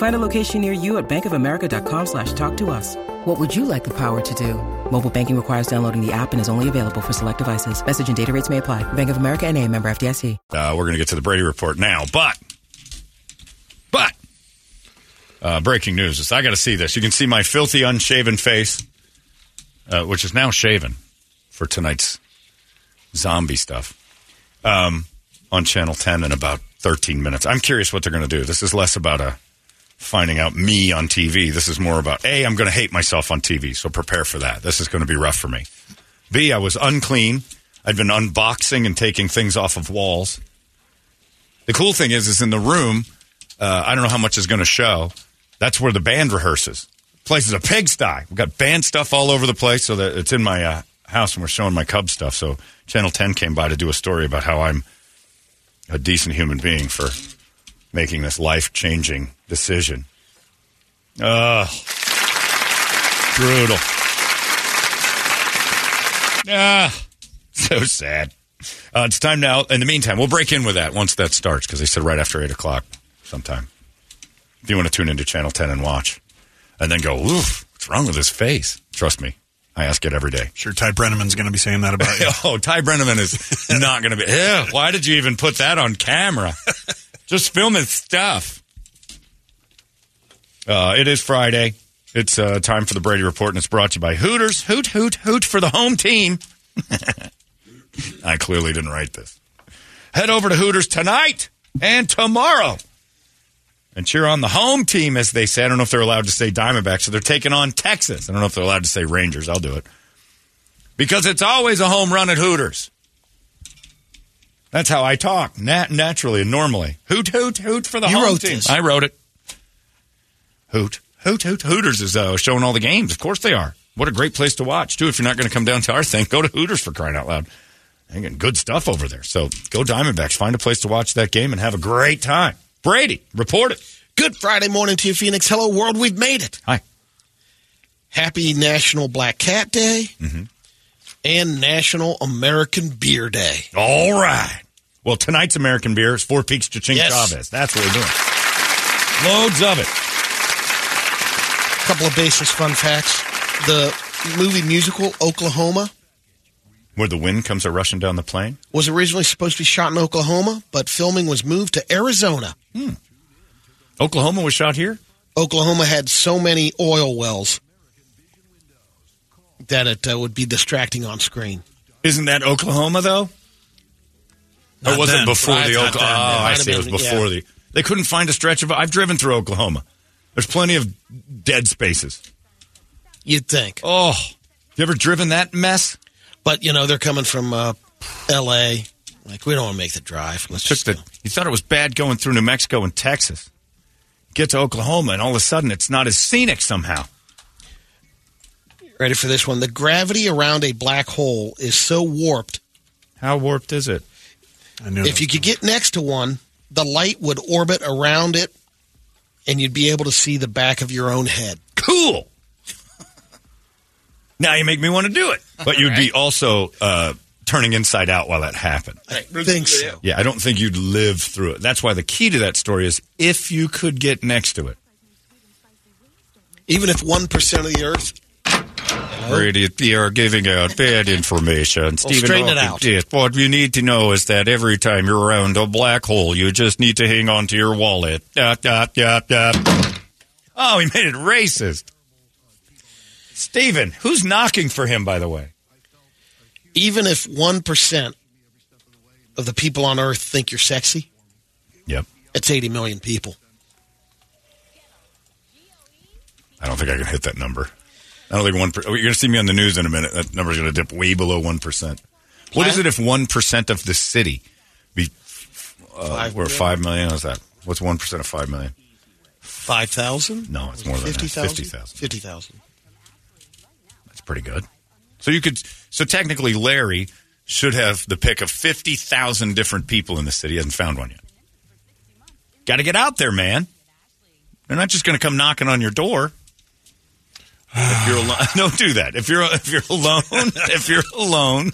Find a location near you at bankofamerica.com slash talk to us. What would you like the power to do? Mobile banking requires downloading the app and is only available for select devices. Message and data rates may apply. Bank of America and a member FDIC. Uh, we're going to get to the Brady report now, but, but, uh, breaking news is I got to see this. You can see my filthy, unshaven face, uh, which is now shaven for tonight's zombie stuff, um, on Channel 10 in about 13 minutes. I'm curious what they're going to do. This is less about a finding out me on TV. This is more about A, I'm going to hate myself on TV, so prepare for that. This is going to be rough for me. B, I was unclean. I'd been unboxing and taking things off of walls. The cool thing is, is in the room, uh, I don't know how much is going to show. That's where the band rehearses. Place is a pigsty. We've got band stuff all over the place, so that it's in my uh, house, and we're showing my Cub stuff. So Channel 10 came by to do a story about how I'm a decent human being for making this life changing decision. Ugh. Brutal. Ah, so sad. Uh, it's time now. In the meantime, we'll break in with that once that starts because they said right after 8 o'clock sometime. If you want to tune into Channel 10 and watch, and then go, oof, what's wrong with his face? Trust me, I ask it every day. Sure, Ty Brenneman's going to be saying that about you. oh, Ty Brenneman is not going to be. Ew, why did you even put that on camera? Just film his stuff. Uh, it is Friday. It's uh, time for the Brady Report, and it's brought to you by Hooters. Hoot, hoot, hoot for the home team. I clearly didn't write this. Head over to Hooters tonight and tomorrow and cheer on the home team, as they say. I don't know if they're allowed to say Diamondbacks, so they're taking on Texas. I don't know if they're allowed to say Rangers. I'll do it. Because it's always a home run at Hooters. That's how I talk, nat- naturally and normally. Hoot, hoot, hoot for the You home wrote team. this. I wrote it. Hoot, hoot, hoot. Hooters is uh, showing all the games. Of course they are. What a great place to watch, too. If you're not going to come down to our thing, go to Hooters for crying out loud. They're getting good stuff over there. So go Diamondbacks. Find a place to watch that game and have a great time. Brady, report it. Good Friday morning to you, Phoenix. Hello, world. We've made it. Hi. Happy National Black Cat Day and National American Beer Day. All right. Well, tonight's American beer is Four Peaks Chaching Yes. Chavez. That's what we're doing. Loads of it. A couple of basis fun facts. The movie musical Oklahoma Where the wind comes a rushing down the plain. was originally supposed to be shot in Oklahoma, but filming was moved to Arizona. Oklahoma was shot here. Oklahoma had so many oil wells that it uh, would be distracting on screen. Isn't that Oklahoma though? or was then. it before Right, the Oklahoma? Oh, I might see. It was before yeah. the. They couldn't find a stretch of. I've driven through Oklahoma. There's plenty of dead spaces. You'd think. Oh, you ever driven that mess? But, you know, they're coming from uh, L.A. Like, we don't want to make the drive. Let's Took just the. go. You thought it was bad going through New Mexico and Texas. Get to Oklahoma, and all of a sudden, it's not as scenic somehow. Ready for this one? The gravity around a black hole is so warped. How warped is it? I knew If you could get next to one, the light would orbit around it, and you'd be able to see the back of your own head. Cool. now you make me want to do it, but you'd be also uh, turning inside out while that happened. I think so. Yeah, I don't think you'd live through it. That's why the key to that story is if you could get next to it. Even if 1% of the Earth, Brady, you're giving out bad information. Stephen straighten it out. did. What you need to know is that every time you're around a black hole, you just need to hang on to your wallet. Dot, dot, dot, dot. Oh, he made it racist. Steven, who's knocking for him, by the way? Even if 1% of the people on earth think you're sexy, Yep. it's 80 million people. I don't think I can hit that number. I don't think one. Per- you're going to see me on the news in a minute. That number's going to dip way below one percent. What is it if one percent of the city be? Uh, Five we're five million. What's that? What's one percent of five million? 5,000? No, it's more than that. 50,000? 50,000. 50,000. That's pretty good. So you could. So technically, Larry should have the pick of fifty thousand different people in the city. He hasn't found one yet. Got to get out there, man. They're not just going to come knocking on your door. If you're alone, don't do that. If you're if you're alone, if you're alone,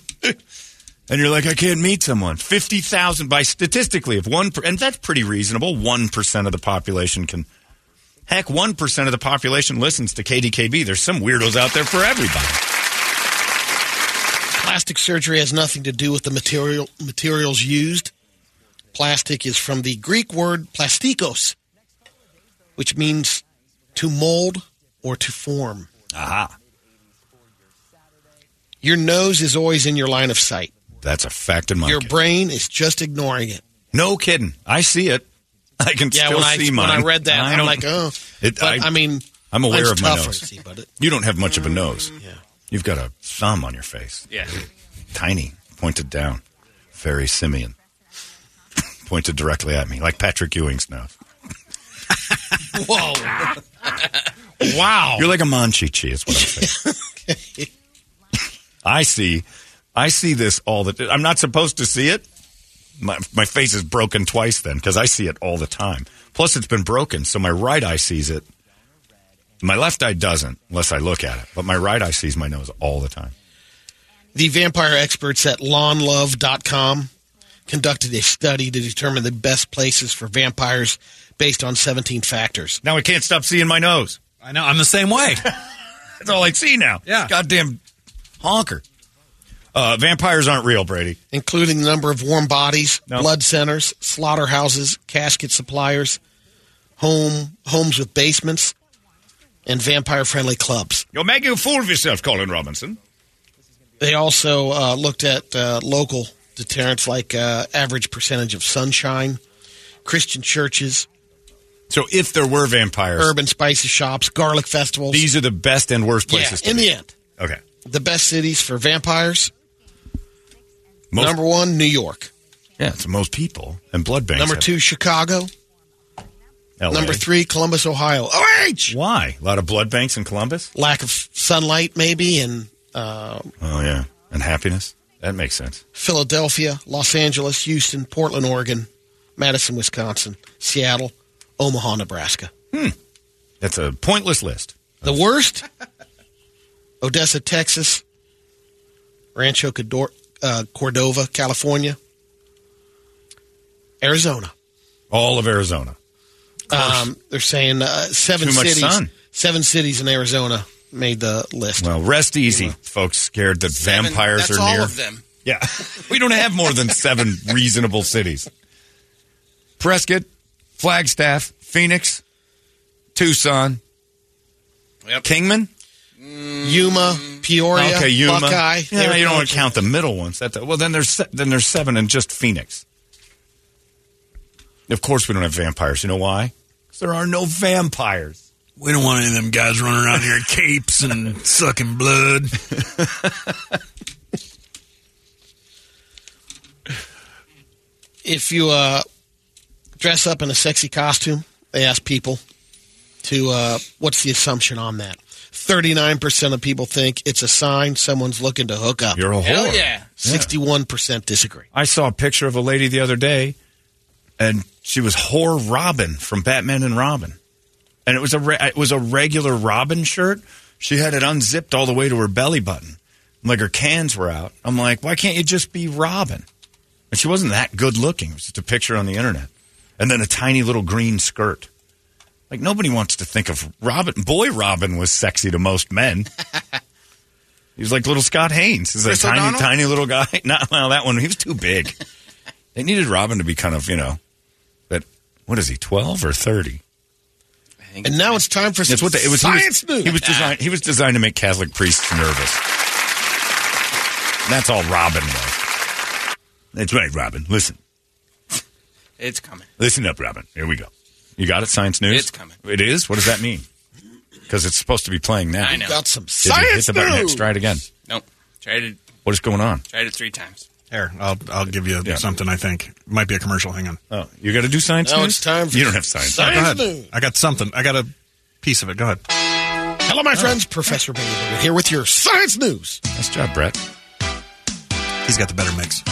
and you're like, I can't meet someone. Fifty thousand by statistically, if one and that's pretty reasonable. One percent of the population can. Heck, one percent of the population listens to KDKB. There's some weirdos out there for everybody. Plastic surgery has nothing to do with the material materials used. Plastic is from the Greek word plastikos, which means to mold or to form. Aha, Your nose is always in your line of sight. that's a fact in my. Your case. brain is just ignoring it. No kidding. I see it. I can Yeah, still when I see when mine. I read that, I I'm like, oh. It- but, I- I, mean, I'm aware of my tougher, nose. see, but it, You don't have much of a nose. yeah. You've got a thumb on your face. Yeah. Tiny, pointed down. Very simian. pointed directly at me, like Patrick Ewing's nose. Whoa. Wow. You're like a Monchichi, is what I'm saying. I see. I see this all the time. I'm not supposed to see it. My, my face is broken twice then because I see it all the time. Plus, it's been broken, so my right eye sees it. My left eye doesn't, unless I look at it. But my right eye sees my nose all the time. The vampire experts at lawnlove.com conducted a study to determine the best places for vampires based on 17 factors. Now I can't stop seeing my nose. I know. I'm the same way. That's all I see now. Yeah. Goddamn honker. Uh, vampires aren't real, Brady. including the number of warm bodies, No. blood centers, slaughterhouses, casket suppliers, home homes with basements, and vampire-friendly clubs. You're making a fool of yourself, Colin Robinson. They also uh, looked at uh, local deterrents like uh, average percentage of sunshine, Christian churches, So if there were vampires, urban spicy shops, garlic festivals. these are the best and worst yeah, places to in be. the end, Okay. the best cities for vampires. Most, number one, New York. yeah, it's most people and blood banks. Number have two, Chicago. LA. Number three, Columbus, Ohio. OH! Why? A lot of blood banks in Columbus? Lack of sunlight, maybe, and uh, Oh, yeah. And happiness? That makes sense. Philadelphia, Los Angeles, Houston, Portland, Oregon, Madison, Wisconsin, Seattle, Omaha, Nebraska. Hmm. That's a pointless list. The worst? Odessa, Texas, Rancho Cordor- uh, Cordova, California, Arizona. All of Arizona. Um, they're saying uh, seven Too much cities. sun. Seven cities in Arizona made the list. Well, rest easy, folks. Scared that vampires That's are all near. of them. Yeah. we don't have more than seven reasonable cities Prescott, Flagstaff, Phoenix, Tucson, Yep. Kingman. Yuma, Peoria, okay, Yuma. Buckeye. Yeah, you don't want to count the middle ones. That, well, then there's then there's seven in just Phoenix. Of course, we don't have vampires. You know why? Because there are no vampires. We don't want any of them guys running around here in capes and sucking blood. if you uh, dress up in a sexy costume, they ask people to uh, what's the assumption on that. Thirty-nine percent of people think it's a sign someone's looking to hook up. You're a Hell whore. yeah. Sixty-one percent disagree. I saw a picture of a lady the other day, and she was whore Robin from Batman and Robin, and it was a re- it was a regular Robin shirt. She had it unzipped all the way to her belly button, like her cans were out. I'm like, why can't you just be Robin? And she wasn't that good looking. It was just a picture on the internet, and then a tiny little green skirt. Like nobody wants to think of Robin. Boy, Robin was sexy to most men. He was like little Scott Haynes. He's a Chris tiny, O'Donnell? tiny little guy. Not well, that one. He was too big. they needed Robin to be kind of, you know, but what is he, twelve or thirty? think And now it's time for That's some what the, it was. He science was, news. he was designed. He was designed to make Catholic priests nervous. That's all Robin was. That's right, Robin. Listen, It's coming. listen up, Robin. Here we go. You got it, science news. It's coming. It is. What does that mean? Because it's supposed to be playing now. I know. Got some Did you hit science the button? Hit news. stride again. Nope. Tried it. What is going on? Tried it three times. Here, I'll I'll give you Yeah. something. I think might be a commercial. Hang on. Oh, you got to do science Now news. it's time for you don't have science. science Go ahead. news. I got something. I got a piece of it. Go ahead. Hello, my friends. Professor Bailey here with your science news. Nice job, Brett. He's got the better mix.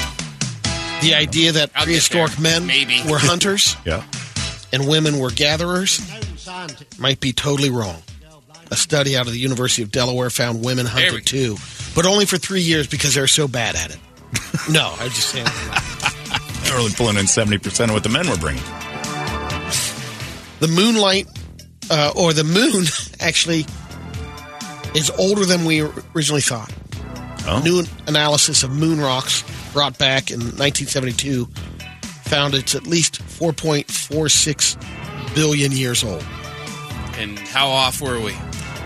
The idea that I'll prehistoric men Maybe. were hunters Yeah. and women were gatherers might be totally wrong. A study out of the University of Delaware found women we hunted too, but only for three years because they're so bad at it. no, I'm just saying. They're only pulling in seventy percent of what the men were bringing. The moonlight, uh, or the moon, actually is older than we originally thought. Oh. New analysis of moon rocks brought back in 1972 found it's at least 4.46 billion years old. And how off were we?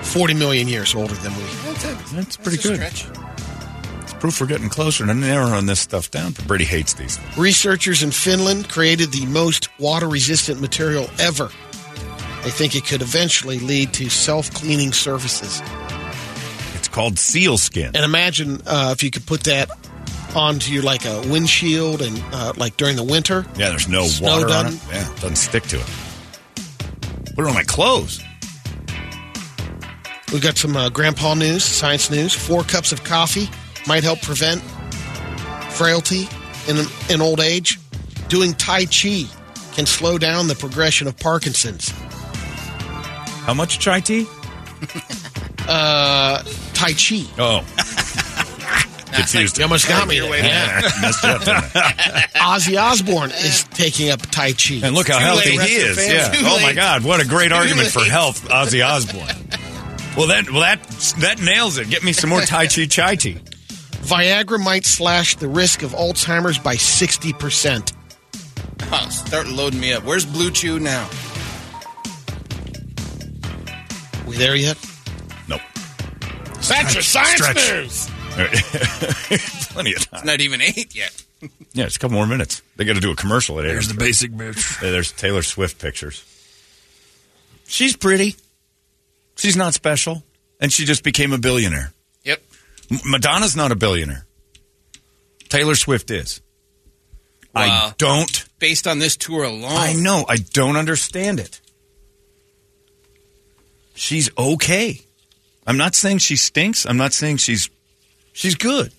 40 million years older than we. That's, a, That's pretty that's a good. stretch. It's proof we're getting closer to narrowing this stuff down. But Brady hates these. things. Researchers in Finland created the most water resistant material ever. They think it could eventually lead to self cleaning surfaces. It's called seal skin. And imagine uh, if you could put that onto your like a windshield and uh, like during the winter. Yeah, there's no Snow water on it. Yeah, it doesn't stick to it. Put it on my clothes. We've got some uh, grandpa news, science news. Four cups of coffee might help prevent frailty in, in old age. Doing Tai Chi can slow down the progression of Parkinson's. How much chai tea? Uh, tai Chi. Oh. Confused. You almost got me. Your way there. Messed up. Ozzy Osbourne is taking up Tai Chi. And look how healthy he is. Yeah. the fans. Oh my. God, what a great argument for health, Ozzy Osbourne. Well, that well that that nails it. Get me some more Tai Chi chai tea. Viagra might slash the risk of Alzheimer's by 60%. Oh, start loading me up. Where's Blue Chew now? We there yet? Nope. That's your science Stretch. news. Plenty of time. It's not even eight yet. Yeah, it's a couple more minutes. They got to do a commercial at eight. Here's the basic bitch. Yeah, There's Taylor Swift pictures. She's pretty. She's not special, and she just became a billionaire. Yep. M- Madonna's not a billionaire. Taylor Swift is. I don't. Based on this tour alone. I know. I don't understand it. She's okay. I'm not saying she stinks. I'm not saying she's she's good.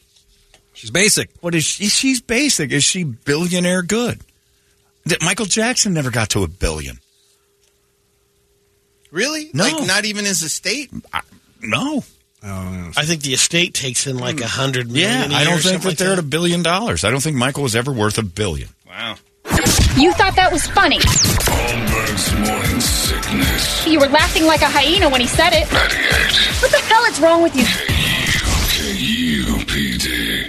She's basic. What is she? She's basic. Is she billionaire good? That Michael Jackson never got to a billion. Really? No. Like not even his estate? I, no. Oh, I think the estate takes in like a hmm. hundred million. Yeah, a I year don't think that like they're at a billion dollars. I don't think Michael was ever worth a billion. Wow. You thought that was funny. Holmberg's morning sickness. You were laughing like a hyena when he said it. 98 What the hell is wrong with you? KUPD.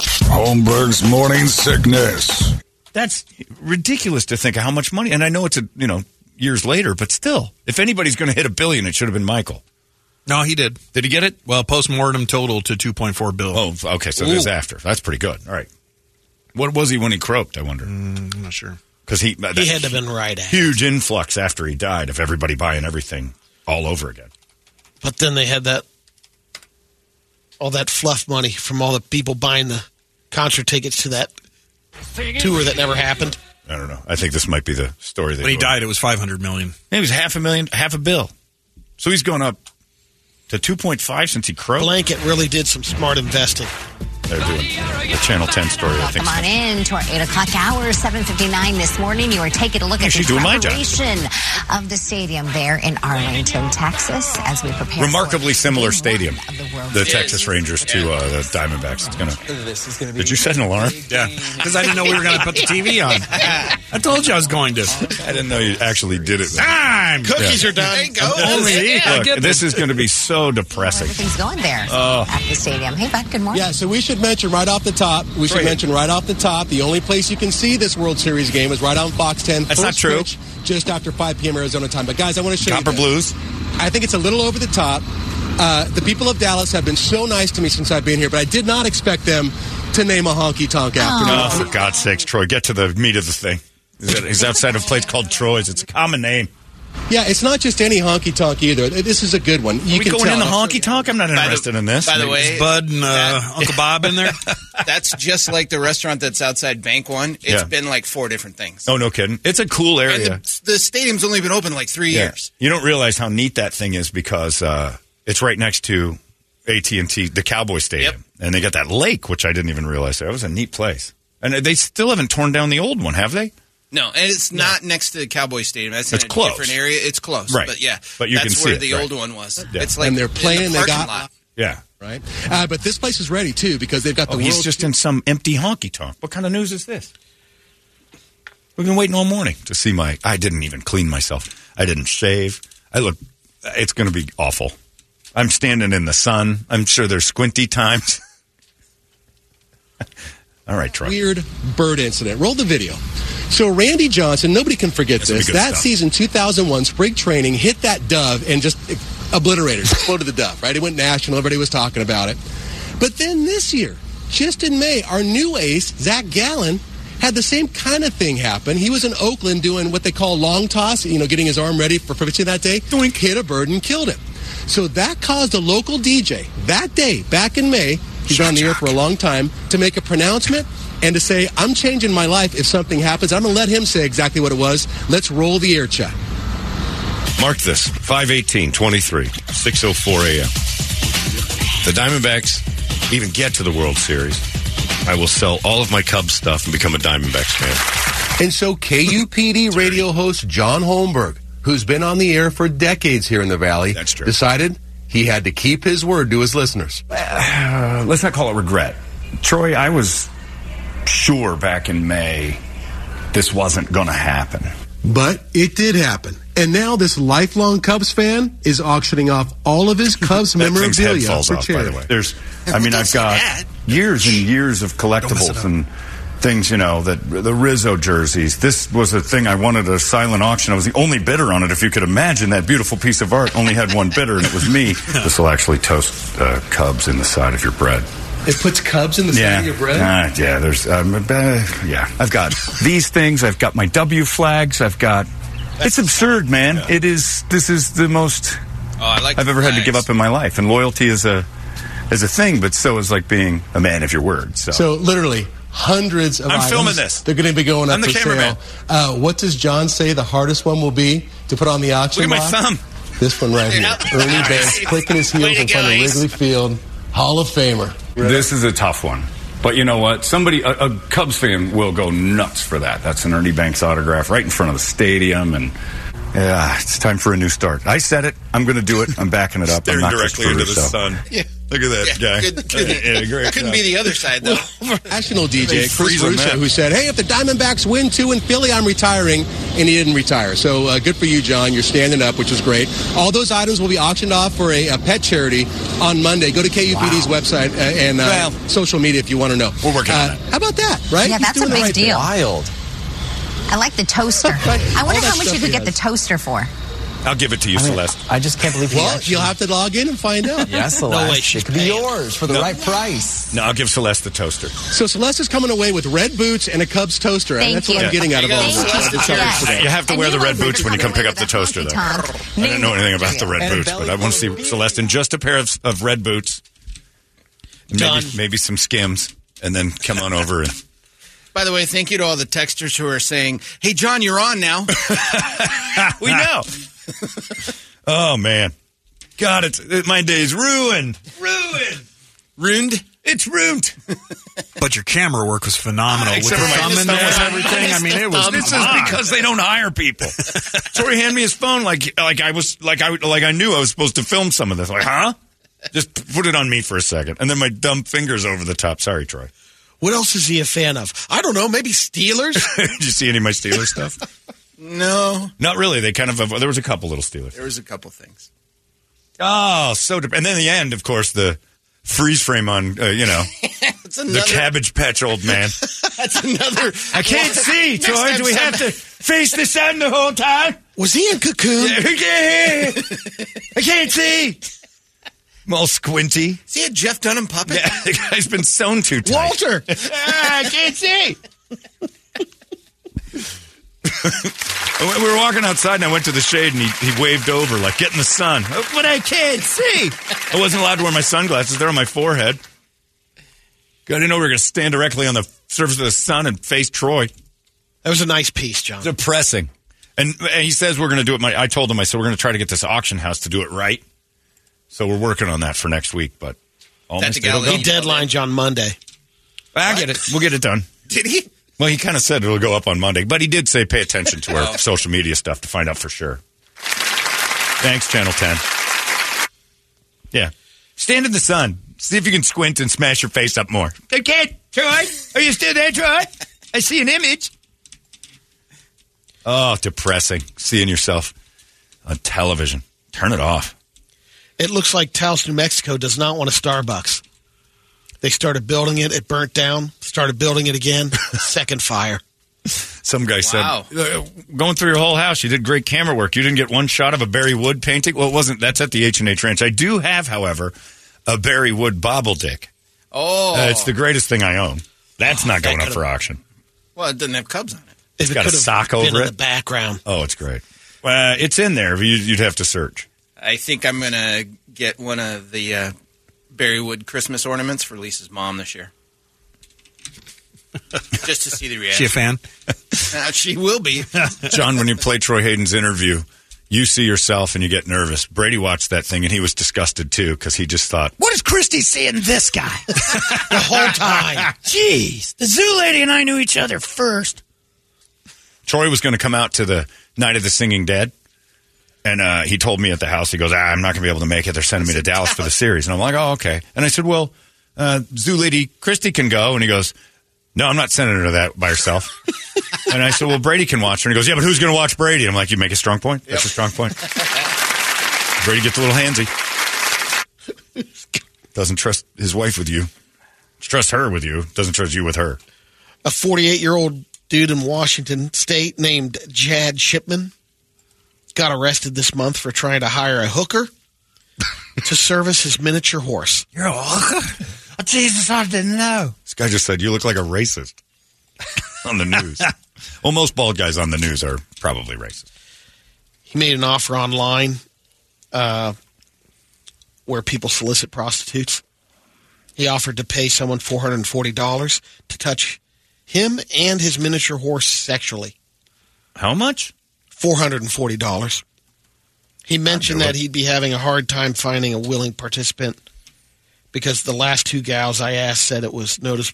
Holmberg's morning sickness. That's ridiculous to think of how much money. And I know it's a you know years later, but still, if anybody's going to hit a billion, it should have been Michael. no, he did. Did he get it? Well, postmortem total to 2.4 billion. Oh, okay. So there's after. That's pretty good. All right. What was he when he croaked? I wonder Mm, I'm not sure. because he He had to have been right at. huge influx after he died of everybody buying everything all over again. But then they had that all that fluff money from all the people buying the concert tickets to that tour that never happened. I don't know. I think this might be the story that When he died, it was 500 million. It was half a million, half a bill. So he's going up to two point five since he croaked. Blanket really did some smart investing. They're doing the Channel 10 story, I think. Welcome on in to our 8 o'clock hour, 7.59 this morning. You are taking a look Yeah, at she's the doing my job. preparation of the stadium there in Arlington, Texas, as we prepare Remarkably similar stadium. The The Texas Rangers to uh, the Diamondbacks. It's gonna. This is gonna be Did you set an alarm? Yeah, because I didn't know we were going to put the TV on. I told you I was going to. I didn't know you actually did it. Time. Cookies are done. There you go. Only Yeah. Look, this is going to be so depressing. Everything's going there Oh. at the stadium. Hey, Bud, good morning. Yeah, so we should mention right off the top. We should Right. mention right off the top. The only place you can see this World Series game is right on Fox 10. That's First not true. pitch, just after 5 p.m. Arizona time. But guys, I want to show Copper you. Blues. I think it's a little over the top. Uh, the people of Dallas have been so nice to me since I've been here, but I did not expect them to name a honky tonk after me. Oh, for God's sakes, Troy, get to the meat of the thing. He's He's outside of a place called Troy's. It's a common name. Yeah, it's not just any honky tonk either. This is a good one. You Are we can going tell. in the honky tonk? I'm not By the- interested in this. By the way, Is Bud and uh, Uncle Bob in there? that's just like the restaurant that's outside Bank One. It's Yeah. been like four different things. oh, no kidding. It's a cool And area. the, the stadium's only been open like three Yeah. years. You don't realize how neat that thing is because uh, it's right next to AT and T, the Cowboy Stadium, Yep. and they got that lake, which I didn't even realize. That was a neat place. And they still haven't torn down the old one, have they? No, and it's not next to the Cowboy Stadium. That's It's in a close. different area. It's close, Right. But yeah, But you that's can see where it, the right. old one was. Yeah. It's like And they're in the playing, they got- lot. Yeah. Right? Uh, but this place is ready, too, because they've got the Oh, he's world. just in some empty honky tonk. What kind of news is this? We've been waiting all morning to see my. I didn't even clean myself. I didn't shave. I look. It's going to be awful. I'm standing in the sun. I'm sure there's squinty times. all right, Troy. weird bird incident. Roll the video. So Randy Johnson, nobody can forget That's this. That stuff. season, 2001, spring training hit that dove and just obliterated, it, exploded the dove. Right? It went national. Everybody was talking about it. But then this year, just in May, our new ace Zach Gallen had the same kind of thing happen. He was in Oakland doing what they call long toss, you know, getting his arm ready for pitching that day. Doink. Hit a bird and killed it. So that caused a local DJ that day, back in May, he's been on the air for a long time, to make a pronouncement and to say, I'm changing my life if something happens. I'm going to let him say exactly what it was. Let's roll the air check. Mark this 518 23, 604 a.m. The Diamondbacks even get to the World Series. I will sell all of my Cubs stuff and become a Diamondbacks fan. And so KUPD radio host John Holmberg, who's been on the air for decades here in the Valley, That's true. decided he had to keep his word to his listeners. Uh, let's not call it regret. Troy, I was sure back in May this wasn't going to happen. But it did happen. And now this lifelong Cubs fan is auctioning off all of his Cubs That thing's head memorabilia for off, by charity. the way. There's, I mean, I've got that. years and years of collectibles and things, you know, that the Rizzo jerseys. This was a thing I wanted a silent auction. I was the only bidder on it. If you could imagine that beautiful piece of art, only had one bidder, and it was me. this will actually toast uh, Cubs in the side of your bread. It puts Cubs in the yeah. side of your bread? Ah, yeah, there's, um, uh, yeah. I've got these things. I've got my W flags. I've got. it's absurd, man. It is. This is the most Oh, I like I've the ever had to give up in my life, and loyalty is a is a thing, but so is like being a man of your word. So, So literally hundreds of I'm items. filming this. They're going to be going up I'm the for cameraman. sale. Uh, what does John say the hardest one will be to put on the auction Look at my thumb. This one right here. Yep. Ernie Banks clicking his heels in front of Wrigley Field. Hall of Famer. this is a tough one. But you know what? Somebody, a, a Cubs fan, will go nuts for that. That's an Ernie Banks autograph right in front of the stadium, and yeah, it's time for a new start. I said it. I'm going to do it. I'm backing it up. I'm Staring not directly Chris into the Caruso. sun. Yeah. Look at that Yeah, guy. good- good. Yeah, great Couldn't job. be the other side though. National DJ Chris Russo, who said, "Hey, if the Diamondbacks win two in Philly, I'm retiring," and he didn't retire. So uh, good for you, John. You're standing up, which is great. All those items will be auctioned off for a, a pet charity on Monday. Go to KUPD's website uh, and uh, Well, social media if you want to know. we're working on Uh, that. How about that? Right? Yeah, He's that's a big right thing. deal. Wild. I like the toaster. I wonder how much you could he get the toaster for. I'll give it to you, Celeste. I just can't believe he Well, actually- you'll have to log in and find out. Yes, Celeste. way she's it could be yours for the No. right price. No, I'll give Celeste the toaster. So Celeste is coming away with red boots and a Cubs toaster. Thank That's you. what I'm getting out of all Thank this. you. That's the charge Yes. You have to And wear the red boots when you come pick up the toaster, though. I didn't know anything about the red boots, but I want to see. Celeste in just a pair of, of red boots. Maybe, maybe some skims, and then come on over and. By the way, thank you to all the texters who are saying, "Hey, John, you're on now." we know. oh man, God, it's it, my day's ruined. Ruined. Ruined. It's ruined. But your camera work was phenomenal with the Except for my thumb in there and everything. I mean, it was. This is because they don't hire people. Troy handed me his phone like like I was like I like I knew I was supposed to film some of this. Like, huh? Just put it on me for a second, and then my dumb fingers over the top. Sorry, Troy. What else is he a fan of? I don't know. Maybe Steelers. Did you see any of my Steelers stuff? No, Not really. They kind of there was a couple little Steelers. there was a couple things. Oh, so dep- and then the end, of course, the freeze frame on uh, you know It's the. Cabbage Patch old man. That's another. I can't see, Troy. Do we have to face the sun the whole time? Was he in Cocoon? I can't see. I'm all squinty. See a Jeff Dunham puppet? Yeah, the guy's been sewn too tight. Walter. Ah, I can't see. we were walking outside, and I went to the shade, and he, he waved over, like, get in the sun. But I can't see. I wasn't allowed to wear my sunglasses. They're on my forehead. I didn't know we were going to stand directly on the surface of the sun and face Troy. That was a nice piece, John. Depressing. And, and he says we're going to do it. My, I told him, I said, we're going to try to get this auction house to do it right. So we're working on that for next week, but almost the it'll Galilee. go. He deadlines on Monday. I get it. We'll get it done. Did he? Well, he kind of said it'll go up on Monday, but he did say pay attention to our oh. social media stuff to find out for sure. Thanks, Channel 10. Yeah. Stand in the sun. See if you can squint and smash your face up more. I can't, Troy. Are you still there, Troy? I see an image. Oh, depressing. Seeing yourself on television. Turn it off. It looks like Taos, New Mexico does not want a Starbucks. They started building it. It burnt down. Started building it again. Second fire. Some guy Wow. said, uh, going through your whole house, you did great camera work. You didn't get one shot of a Barry Wood painting. Well, it wasn't. That's at the H and H Ranch. I do have, however, a Barry Wood bobble dick. Oh, Uh, it's the greatest thing I own. That's not that going up for auction. well, it doesn't have Cubs on it. If it got a sock been over in it. the background. Oh, it's great. Uh, it's in there. you- You'd have to search. I think I'm gonna get one of the uh, Berrywood Christmas ornaments for Lisa's mom this year, just to see the reaction. She a fan? Uh, she will be. John, when you play Troy Hayden's interview, you see yourself and you get nervous. Brady watched that thing and he was disgusted too because he just thought, "What is Christy seeing this guy The whole time. Jeez, the zoo lady and I knew each other first. Troy was going to come out to the night of the Singing Dead, and uh, he told me at the house, he goes, ah, "I'm not going to be able to make it. They're sending me to Dallas for the series." And I'm like, "Oh, okay." And I said, "Well, uh, zoo lady Christy can go," and he goes. No, I'm not sending her to that by herself. and I said, well, Brady can watch her. And he goes, yeah, but who's going to watch Brady? And I'm like, you make a strong point. That's a strong point. Brady gets a little handsy. Doesn't trust his wife with you. Trust her with you. Doesn't trust you with her. A 48 year old dude in Washington State named Jad Shipman got arrested this month for trying to hire a hooker to service his miniature horse. You're a hooker? Oh, Jesus, I didn't know. This guy just said, you look like a racist on the news. well, most bald guys on the news are probably racist. He made an offer online uh, where people solicit prostitutes. He offered to pay someone $440 to touch him and his miniature horse sexually. How much? $440. He mentioned that he'd be having a hard time finding a willing participant because the last two gals I asked said it was notice-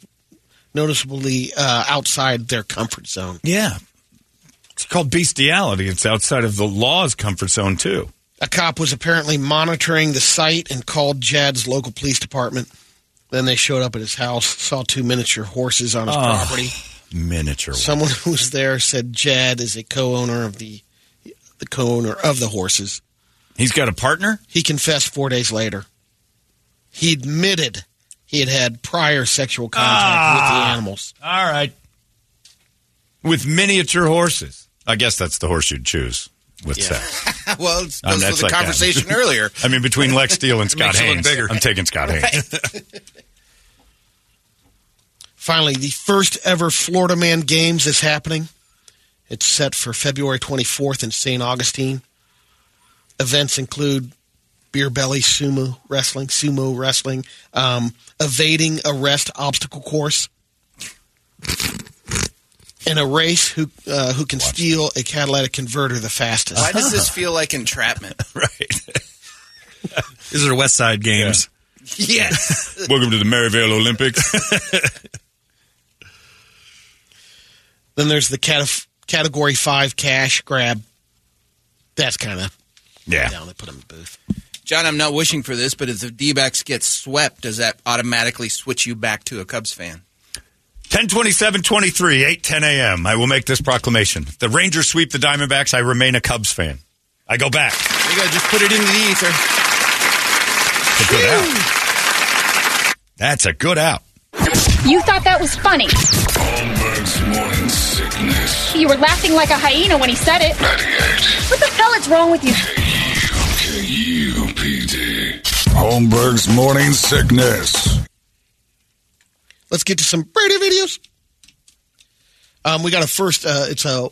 noticeably uh, outside their comfort zone. Yeah. It's called bestiality. It's outside of the law's comfort zone, too. A cop was apparently monitoring the site and called Jad's local police department. Then they showed up at his house, saw two miniature horses on his Oh, property. Miniature. one. Someone who was there said Jad is a co-owner of the the co-owner of the horses. He's got a partner? He confessed four days later. He admitted he had had prior sexual contact with the Ah. animals. All right. With miniature horses. I guess that's the horse you'd choose with Yeah. sex. well, it's Um, that's was the like that. conversation earlier. I mean, between Lex Steele and Scott Haynes, bigger. I'm taking Scott Haynes. Finally, the first ever Florida Man Games is happening. It's set for February 24th in St. Augustine. Events include beer belly sumo wrestling, sumo wrestling, um, evading arrest obstacle course, and a race who uh, who can steal a catalytic converter the fastest. Why does this feel like entrapment? right. These are West Side games. Yes. Welcome to the Maryvale Olympics. Then there's the cat- category five cash grab. That's kind of yeah. down. They put him in the booth. John, I'm not wishing for this, but if the D-backs get swept, does that automatically switch you back to a Cubs fan? 1027 23, 8 10 a.m. I will make this proclamation. If the Rangers sweep the Diamondbacks, I remain a Cubs fan. I go back. You gotta just put it into the ether. It's a good out. That's a good out. You thought that was funny. Holmberg's sickness. You were laughing like a hyena when he said it. 98 What the hell is wrong with you? KUPD. Holmberg's morning sickness. Let's get to some Brady videos. Um, we got a first. Uh, it's a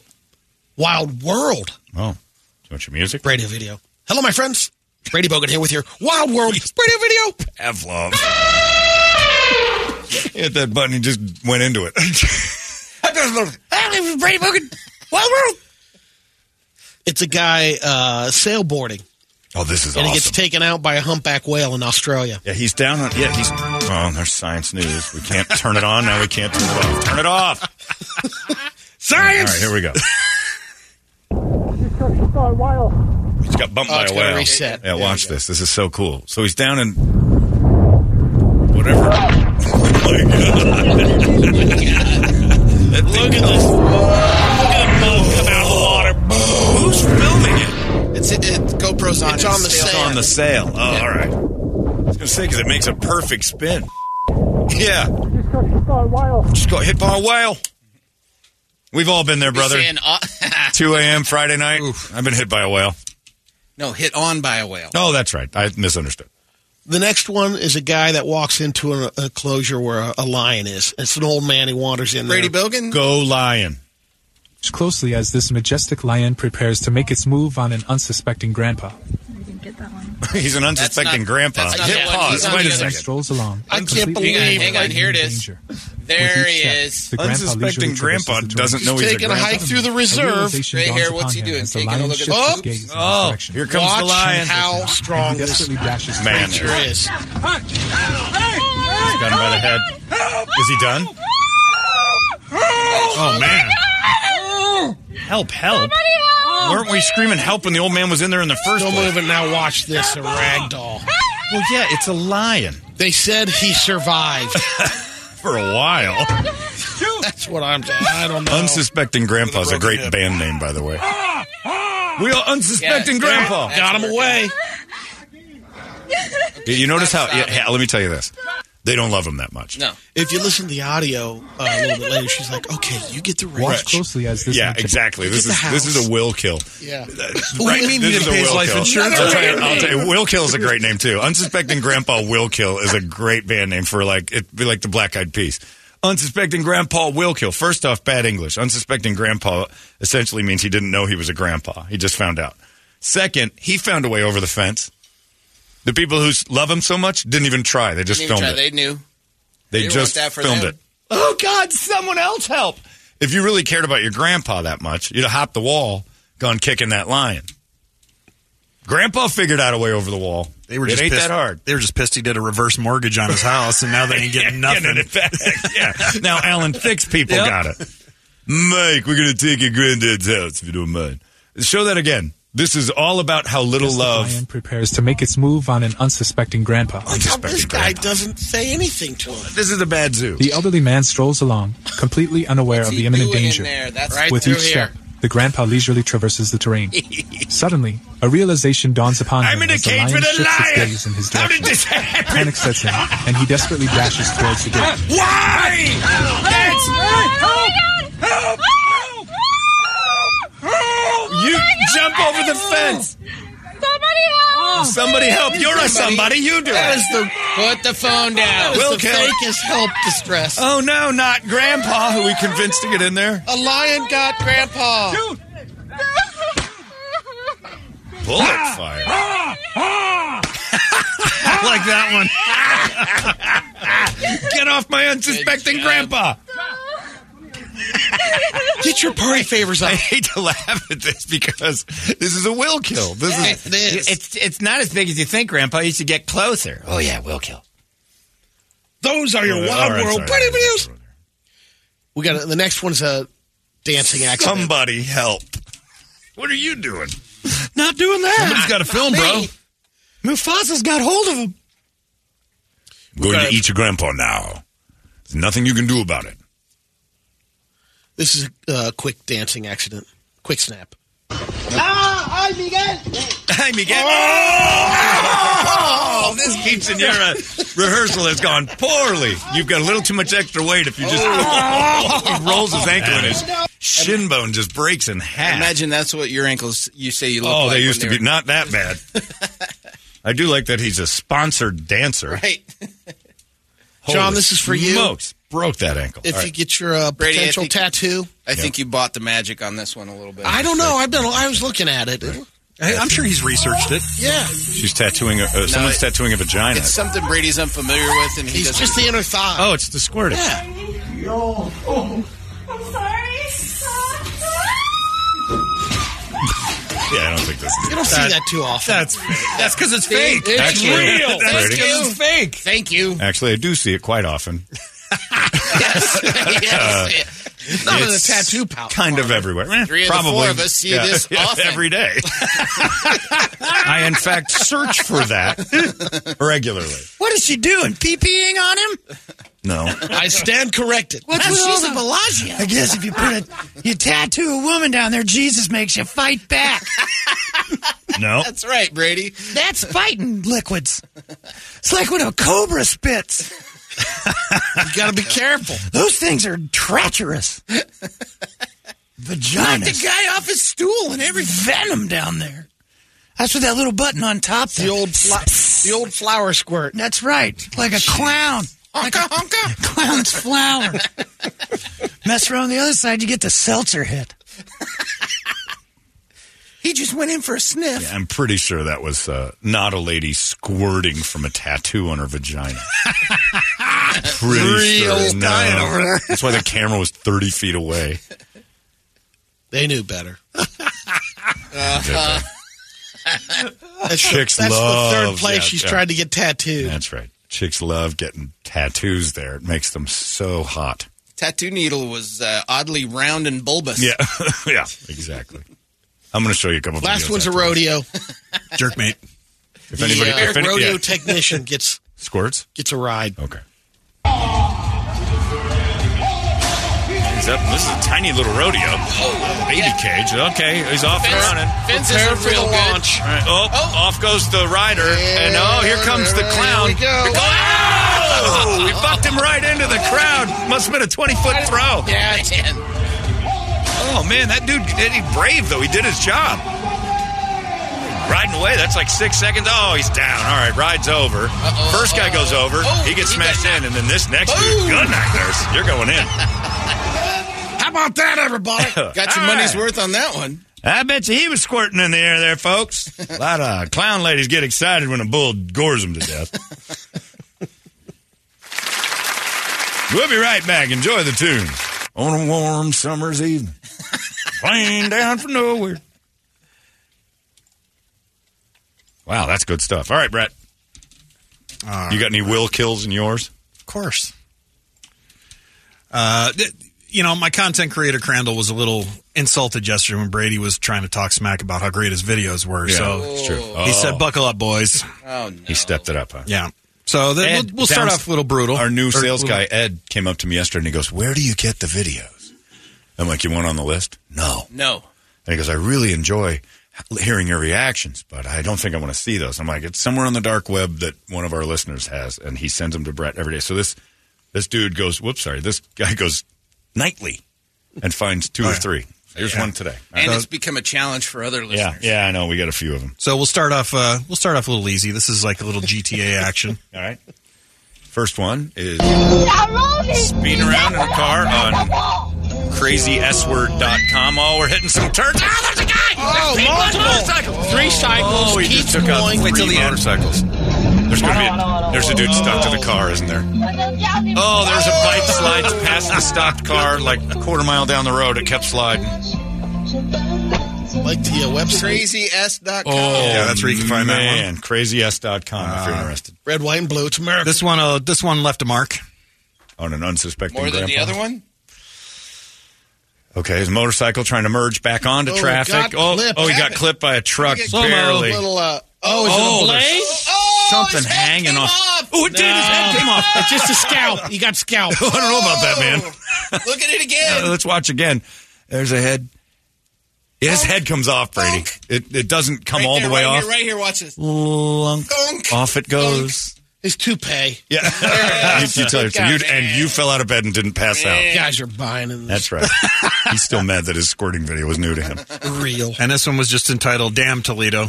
Wild World Oh, do you want your music? Brady video. Hello, my friends. Brady Bogan here with your Wild World Brady video. Pavlov. Hit that button, he just went into it. Brady Bogan. Wild World. It's a guy uh, sailboarding, oh, this is awesome. and awesome. he gets taken out by a humpback whale in Australia. yeah, he's down on. Yeah, he's. Oh, there's science news. We can't turn it on. Now we can't turn it off. Turn it off. Science. All right, here we go. He's got bumped Oh, by it's a gonna whale. reset. Yeah, There watch this. This is so cool. So he's down in whatever. Oh my god! Look at this. Look at bubbles Come out of the water. Who's filming it? It's, it, it, GoPro's on. It's on the sail. It's on the sail. Oh, all right. I was gonna say because it makes a perfect spin. Yeah. Just got hit by a whale. Just got hit by a whale. We've all been there, brother. Saying, uh, 2 a.m. Friday night. I've been hit by a whale. no, hit on by a whale. Oh, that's right. I misunderstood. The next one is a guy that walks into an enclosure where a, a lion is. It's an old man. He wanders in Brady there. Bogan. Go lion. Watch closely as this majestic lion prepares to make its move on an unsuspecting grandpa. He's an unsuspecting not- grandpa. Hit pause. He's on Wait a second. strolls along. I can't believe- unaware Hang on, here it imminent is. danger. There he is. the Unsuspecting leisurely grandpa the doesn't know he's a taking a hike through the reserve. realization Right here, what's he doing? Taking a look at- shifts Oh! his gaze in his Oh, direction. here comes Watch the lion. how strong He this dashes Man. towards creature it. is. He's got him by the head. Is he done? Oh man. Help, help. Weren't we screaming help when the old man was in there in the first Don't place? move it now. Watch this. A rag doll. Well, yeah, it's a lion. They said he survived. For a while. That's what I'm saying. I don't know. Unsuspecting Grandpa's a great band name, by the way. We are Unsuspecting Yeah, Grandpa. Got him away. You notice how? Yeah, yeah, let me tell you this. They don't love him that much. No. If you listen to the audio uh, a little bit later, she's like, "Okay, you get the Watch ranch." closely as this Yeah, majestic- exactly. This Get is the this is a will kill. Yeah. What do you mean he This is didn't a pay his life kill. insurance? I'll tell, you, I'll tell you, Will Kill is a great name too. Unsuspecting Grandpa Will Kill is a great band name for like it'd be like the Black Eyed Peas. Unsuspecting Grandpa Will Kill. First off, bad English. Unsuspecting Grandpa essentially means he didn't know he was a grandpa. He just found out. Second, he found a way over the fence. The people who love him so much didn't even try. They just Didn't even filmed try. it. They knew. They, They just want that for filmed them. it. Oh God! Someone else help! If you really cared about your grandpa that much, you'd have hopped the wall, gone kicking that lion. Grandpa figured out a way over the wall. They were it just ain't pissed. that hard. They were just pissed he did a reverse mortgage on his house, and now they ain't getting nothing. Getting it back. yeah. Now Alan Thicke's people Yep. got it. Mike, we're gonna take your granddad's house if you don't mind. Show that again. This is all about how little Majestic love. lion prepares to make its move on an unsuspecting grandpa. This Unsuspecting guy grandpa. doesn't say anything to him. This is a bad zoo. The elderly man strolls along, completely unaware of the imminent danger. Right With each here. step, the grandpa leisurely traverses the terrain. Suddenly, a realization dawns upon him I'm in a cage lion with a shifts its lion. gaze in his How did this happen? Panic sets in, and he desperately dashes towards the gate. Why? You jump over the fence. Somebody help! Oh. Somebody help! You're a somebody. You do That it. is the Put the phone down. that Will is the kill. fakest help distress. Oh no, not Grandpa, who we convinced to get in there. A lion got Grandpa. Bullet ah. fire. Ah. Ah. I like that one. Get off my unsuspecting Grandpa. job. Grandpa. Get your party favors I hate to laugh at this because this is a will kill. This is It is. It's it's not as big as you think, Grandpa. You should get closer. Oh yeah, will kill. Those are your Uh, wild all right, world sorry. pretty videos. We got the next one's a dancing accident. Somebody help. What are you doing? Not doing that. Somebody's got a film, bro. Mufasa's got hold of him. I'm going to eat your grandpa now. There's nothing you can do about it. This is a uh, quick dancing accident. Quick snap. ¡Ah! ¡Ay, Miguel! Hey, Miguel. Oh, this quinceanera rehearsal has gone poorly. You've got a little too much extra weight if you just. he rolls his ankle and his shin bone just breaks in half. Imagine that's what your ankles you say you look oh, like. they used to be not that bad. I do like that he's a sponsored dancer. Right. John, this is for you. smokes. Broke that ankle. If All you right. get your uh, Brady, I potential think- tattoo, I think you bought the magic on this one a little bit. I don't know. I've been. I was looking at it. Hey, I'm sure he's researched it. Yeah, She's tattooing. A, uh, someone's it- tattooing a vagina. It's something Brady's unfamiliar with, and he he's just the inner thigh. Oh, it's the squirting. yeah. No. I'm Yeah, I don't think this is. You don't see that too often. That's that's because it's fake. It's Actually, real. that's Thank Brady. you. It's fake. Thank you. Actually, I do see it quite often. Yes. yes. It's not in the tattoo pouch. Kind of everywhere. Eh, Three of the probably four of us see this yeah, often. every day. I, in fact, search for that regularly. What is she doing? PPing on him? No. I stand corrected. What's Well, with she's all the- Bellagio. I guess if you put a you tattoo a woman down there, Jesus makes you fight back. No. That's right, Brady. That's fighting liquids. It's like when a cobra spits. You got to be careful. Those things are treacherous. Knocked Vaginas. the guy off his stool and every venom down there. That's with that little button on top. The there. old, fla- the old flower squirt. That's right. Like a clown. Like a honka. clown's flower. Mess around the other side, you get the seltzer hit. He just went in for a sniff. Yeah, I'm pretty sure that was uh, not a lady squirting from a tattoo on her vagina. pretty Real sure. No. dying over there. That's why the camera was 30 feet away. They knew better. Uh, That's, Chicks the, that's love- the third place yeah, she's yeah. tried to get tattooed. That's right. Chicks love getting tattoos there. It makes them so hot. Tattoo needle was uh, oddly round and bulbous. Yeah, yeah, exactly. I'm going to show you a couple. Last videos one's a after this. rodeo. Jerkmate. If anybody, the uh, if any, rodeo yeah. technician gets squirts, gets a ride. Okay. He's up. This is a tiny little rodeo. Baby cage. Okay, he's off and running. Fence Prepare for the launch. All right. Oh, oh, off goes the rider, and oh, here comes the clown. Here we go. Oh, we bucked him right into the crowd. Must have been a 20 foot throw. Yeah, it did. Oh man, that dude, he brave though. He did his job. Riding away, that's like six seconds. Oh, he's down. All right, ride's over. First guy goes over. Oh, he gets he smashed in, and then this next dude, good night, nurse. You're going in. How about that, everybody? Got your All money's right. worth on that one. I bet you he was squirting in the air there, folks. A lot of clown ladies get excited when a bull gores them to death. we'll be right back. Enjoy the tune. On a warm summer's evening. Plane down from nowhere. Wow, that's good stuff. All right, Brett. you got any will kills in yours? Of course. Uh, th- you know, my content creator Crandall was a little insulted yesterday when Brady was trying to talk smack about how great his videos were. Yeah, so it's true. he Oh. said, "Buckle up, boys." Oh no. He stepped it up, huh? Yeah. So then Ed we'll, we'll start off a little brutal. Our new Or- sales or- guy, Ed, came up to me yesterday and he goes, Where do you get the videos? I'm like, You want on the list? No. No. And he goes, I really enjoy hearing your reactions, but I don't think I want to see those. I'm like, It's somewhere on the dark web that one of our listeners has, and he sends them to Brett every day. So this this dude goes, Whoops, sorry. This guy goes nightly and finds two Oh, or three. Here's Yeah. one today. And it's become a challenge for other Yeah, listeners. yeah, I know. We got a few of them. So we'll start off. Uh, we'll start off a little easy. This is like a little GTA action. All right. First one is speeding around in a car on crazysword.com. Oh, we're hitting some turns. Ah, there's a guy! Oh, There's multiple. motorcycles. Three cycles. Oh, he keeps just took out three Wait till the end. motorcycles. There's gonna be a, there's a dude stuck to the car, isn't there? Oh, there's a bike slides past the stopped car like a quarter mile down the road. It kept sliding. like the uh, website. CrazyS.com. Oh, Yeah, that's where you can find that one. man. CrazyS.com if you're interested. Red, white, and blue. It's America. This one, uh, this one left a mark. On an unsuspecting More than the grandpa. other one? Okay, his motorcycle trying to merge back onto Oh, traffic. Oh, clipped. oh, he got clipped by a truck Slow-mo. barely. Little, uh, oh, is Oh, it a blade? there's Oh, Something his head hanging came off. off. Oh, it did. His head came off. It's just a scalp. He got scalped. I don't know about that, man. Look at it again. Uh, let's watch again. There's a head. Yeah, his head comes off, Brady. It it doesn't come right all there, the way right off. Here, right here, watch this. Lunk. Thunk. Off it goes. His toupee. Yeah. you, you tell your God, you, and you fell out of bed and didn't pass out. You guys are buying in this. That's right. He's still mad that his squirting video was new to him. real. And this one was just entitled "Damn Toledo."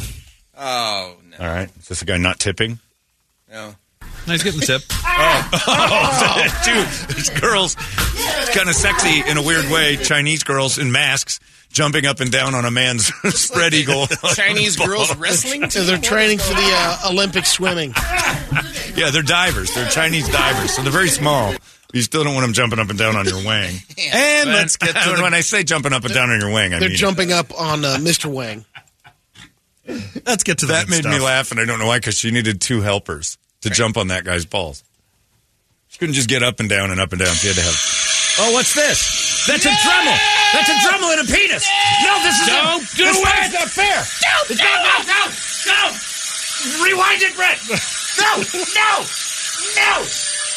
Oh, no. All right. Is this a guy not tipping? no. No, he's getting the tip. Oh, oh, dude, these girls, it's kind of sexy in a weird way. Chinese girls in masks jumping up and down on a man's spread eagle. Chinese girls wrestling? So they're training for the uh, Olympic swimming. Yeah, they're divers. They're Chinese divers, so they're very small. You still don't want them jumping up and down on your wing. And let's get to the, when I say jumping up and down on your wing, I They're mean jumping up on uh, Mr. Wang. Let's get to the that good made me laugh, and I don't know why because she needed two helpers to jump on that guy's balls. She couldn't just get up and down and up and down. She had to have. Oh, what's this? That's a Dremel. That's a Dremel and a penis. No, this is Don't a, do this it. is not fair. Don't It's do not- it. no, no, no. Rewind it, Brett. No, no, no.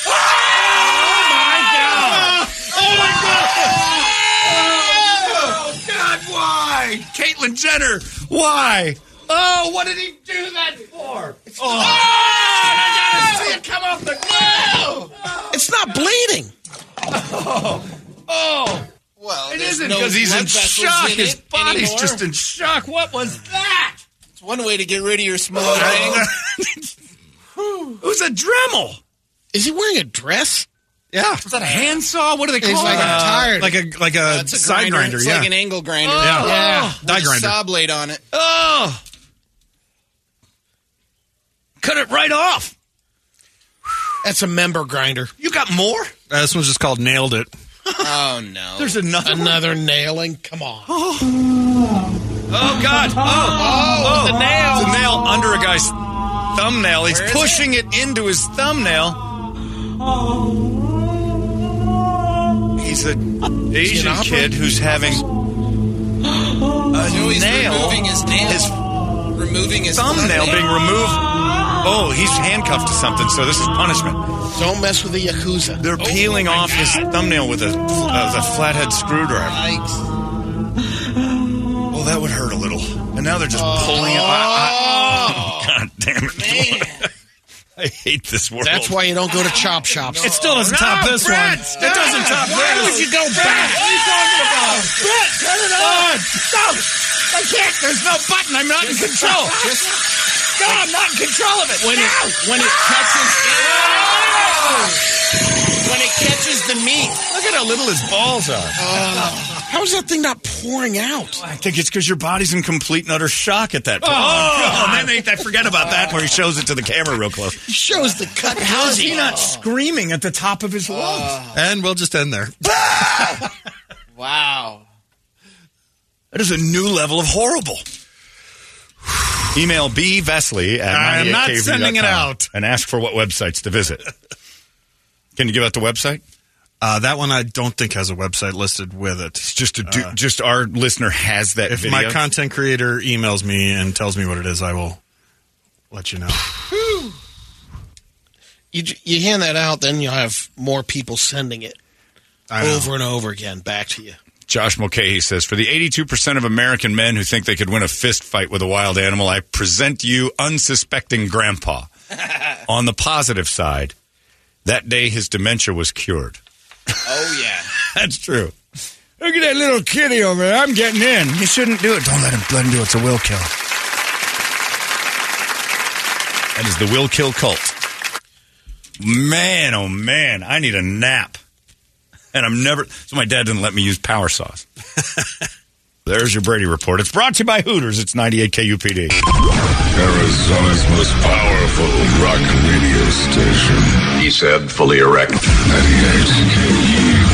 Ah! Oh, my God. Ah! Oh my God! Oh God! Why, Caitlyn Jenner? Why? Oh, what did he do that for? Oh, I gotta see it come off the glue. It's not bleeding. oh, oh. Well, It there's isn't no because he's in shock. in His body's anymore. just in shock. What was that? It's one way to get rid of your small thing. It was a Dremel. Is he wearing a dress? Yeah, Was that a handsaw? What do they call He's it? like Uh, like a like a That's a side grinder. It's yeah, like an angle grinder. Yeah. yeah. die With a grinder. saw blade on it. oh, cut it right off. That's a member grinder. You got more? Uh, this one's just called "Nailed It." Oh no. There's another. one? Another nailing. Come on. Oh God! Oh, oh, oh, the nail! The nail under a guy's thumbnail. He's Where is pushing it? into his thumbnail. He's an Asian opera? kid who's having a So he's nail. removing his nail. His removing his thumbnail being removed. Oh, he's handcuffed to something. So this is punishment. Don't mess with the Yakuza. They're peeling off his thumbnail with a, uh, the flathead screwdriver. Yikes. Oh, that would hurt a little. And now they're just pulling it. Oh, God damn it! I hate this world. That's why you don't go to chop shops. It still doesn't top this Brett, one. It doesn't top Why this. would you go back? What are you talking about? Brett, turn it on. Stop. I can't. There's no button. I'm not in control. No, I'm not in control of it. when it when it catches when it catches the meat. Look at how little his balls are. Oh. How is that thing not pouring out? I think it's because your body's in complete and utter shock at that point. Oh, and then they, I forget about that where he shows it to the camera real close. He shows the cut. How is he not screaming at the top of his oh. lungs? And we'll just end there. Wow. That is a new level of horrible. Email B. Vesley at I'm not sending it out. And ask for what websites to visit. Can you give out the website? Uh, that one I don't think has a website listed with it. It's just a du- just our listener has that If video. my content creator emails me and tells me what it is, I will let you know. You, you hand that out, then you'll have more people sending it over and over again back to you. Josh Mulcahy says, for the 82% of American men who think they could win a fist fight with a wild animal, I present you unsuspecting grandpa. On the positive side, that day his dementia was cured. Oh yeah. That's true. Look at that little kitty over there. I'm getting in. You shouldn't do it. Don't let him, let him do it. It's a will kill. That is the will kill cult. Man, oh man, I need a nap. And I'm never. So my dad didn't let me use power saws. There's your Brady report. It's brought to you by Hooters. It's 98 KUPD. Arizona's most powerful rock radio station. He said, fully erect. 98 KUPD.